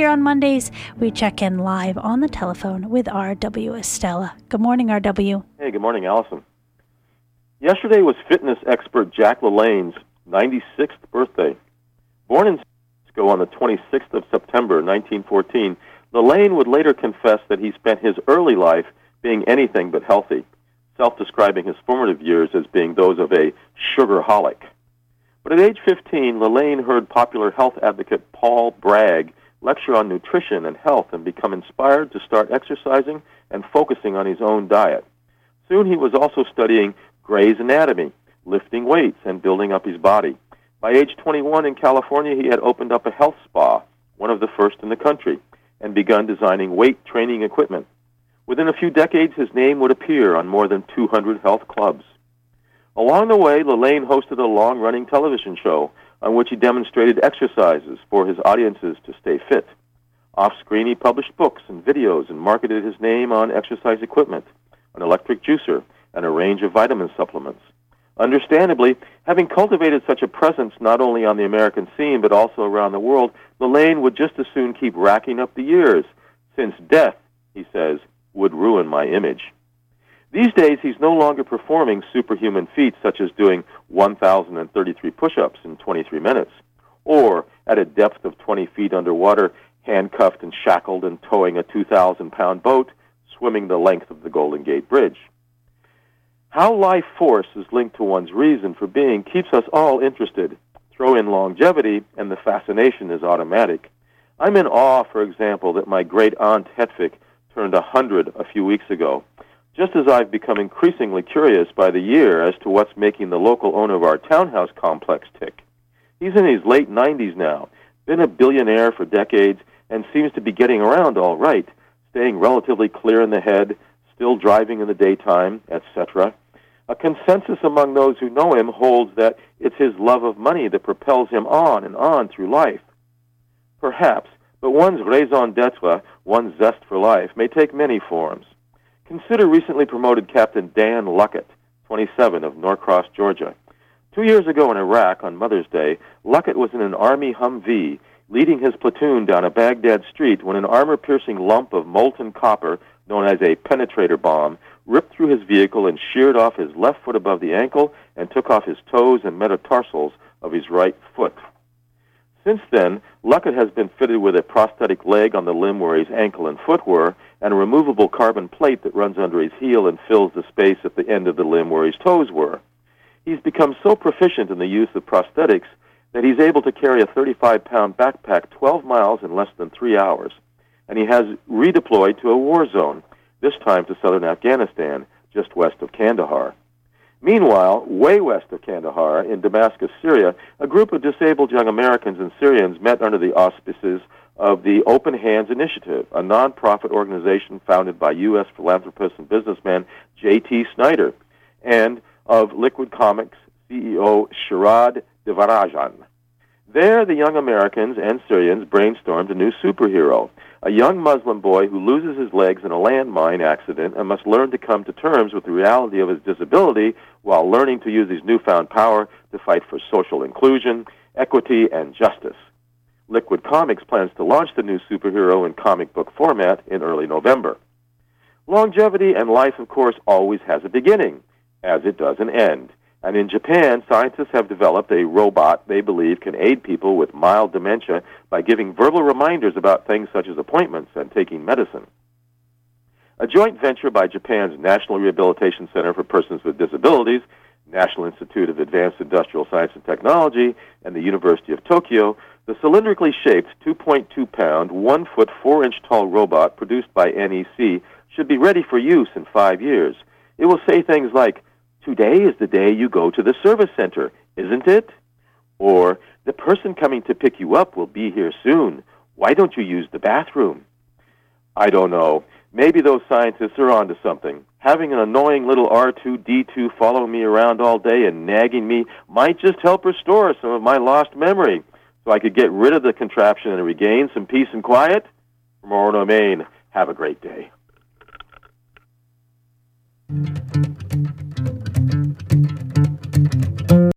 Here on Mondays, we check in live on the telephone with R.W. Estela. Good morning, R.W. Hey, good morning, Allison. Yesterday was fitness expert Jack LaLanne's 96th birthday. Born in San Francisco on the 26th of September 1914, LaLanne would later confess that he spent his early life being anything but healthy, self-describing his formative years as being those of a sugarholic. But at age 15, LaLanne heard popular health advocate Paul Bragg lecture on nutrition and health and become inspired to start exercising and focusing on his own diet. Soon he was also studying Gray's Anatomy, lifting weights, and building up his body. By age 21 in California, he had opened up a health spa, one of the first in the country, and begun designing weight training equipment. Within a few decades, his name would appear on more than 200 health clubs. Along the way, LaLanne hosted a long running television show on which he demonstrated exercises for his audiences to stay fit. Off screen, he published books and videos and marketed his name on exercise equipment, an electric juicer, and a range of vitamin supplements. Understandably, having cultivated such a presence not only on the American scene but also around the world, LaLanne would just as soon keep racking up the years, since death, he says, would ruin my image. These days, he's no longer performing superhuman feats such as doing 1,033 push ups in 23 minutes, or at a depth of 20 feet underwater, handcuffed and shackled and towing a 2,000 pound boat, swimming the length of the Golden Gate Bridge. How life force is linked to one's reason for being keeps us all interested. Throw in longevity, and the fascination is automatic. I'm in awe, for example, that my great aunt Hetvik turned a 100 a few weeks ago just as I've become increasingly curious by the year as to what's making the local owner of our townhouse complex tick. He's in his late 90s now, been a billionaire for decades, and seems to be getting around all right, staying relatively clear in the head, still driving in the daytime, etc. A consensus among those who know him holds that it's his love of money that propels him on and on through life. Perhaps, but one's raison d'etre, one's zest for life, may take many forms. Consider recently promoted Captain Dan Luckett, 27, of Norcross, Georgia. Two years ago in Iraq, on Mother's Day, Luckett was in an Army Humvee leading his platoon down a Baghdad street when an armor piercing lump of molten copper, known as a penetrator bomb, ripped through his vehicle and sheared off his left foot above the ankle and took off his toes and metatarsals of his right foot. Since then, Luckett has been fitted with a prosthetic leg on the limb where his ankle and foot were, and a removable carbon plate that runs under his heel and fills the space at the end of the limb where his toes were. He's become so proficient in the use of prosthetics that he's able to carry a 35 pound backpack 12 miles in less than three hours. And he has redeployed to a war zone, this time to southern Afghanistan, just west of Kandahar. Meanwhile, way west of Kandahar, in Damascus, Syria, a group of disabled young Americans and Syrians met under the auspices of the Open Hands Initiative, a nonprofit organization founded by U.S. philanthropist and businessman J.T. Snyder, and of Liquid Comics CEO Sharad Devarajan. There, the young Americans and Syrians brainstormed a new superhero, a young Muslim boy who loses his legs in a landmine accident and must learn to come to terms with the reality of his disability while learning to use his newfound power to fight for social inclusion, equity, and justice. Liquid Comics plans to launch the new superhero in comic book format in early November. Longevity and life, of course, always has a beginning, as it does an end. And in Japan, scientists have developed a robot they believe can aid people with mild dementia by giving verbal reminders about things such as appointments and taking medicine. A joint venture by Japan's National Rehabilitation Center for Persons with Disabilities, National Institute of Advanced Industrial Science and Technology, and the University of Tokyo the cylindrically shaped 2.2 pound, 1 foot 4 inch tall robot produced by NEC should be ready for use in five years. It will say things like, Today is the day you go to the service center, isn't it? Or, The person coming to pick you up will be here soon. Why don't you use the bathroom? I don't know. Maybe those scientists are onto something. Having an annoying little R2D2 following me around all day and nagging me might just help restore some of my lost memory so I could get rid of the contraption and regain some peace and quiet? From Orono, Maine, have a great day.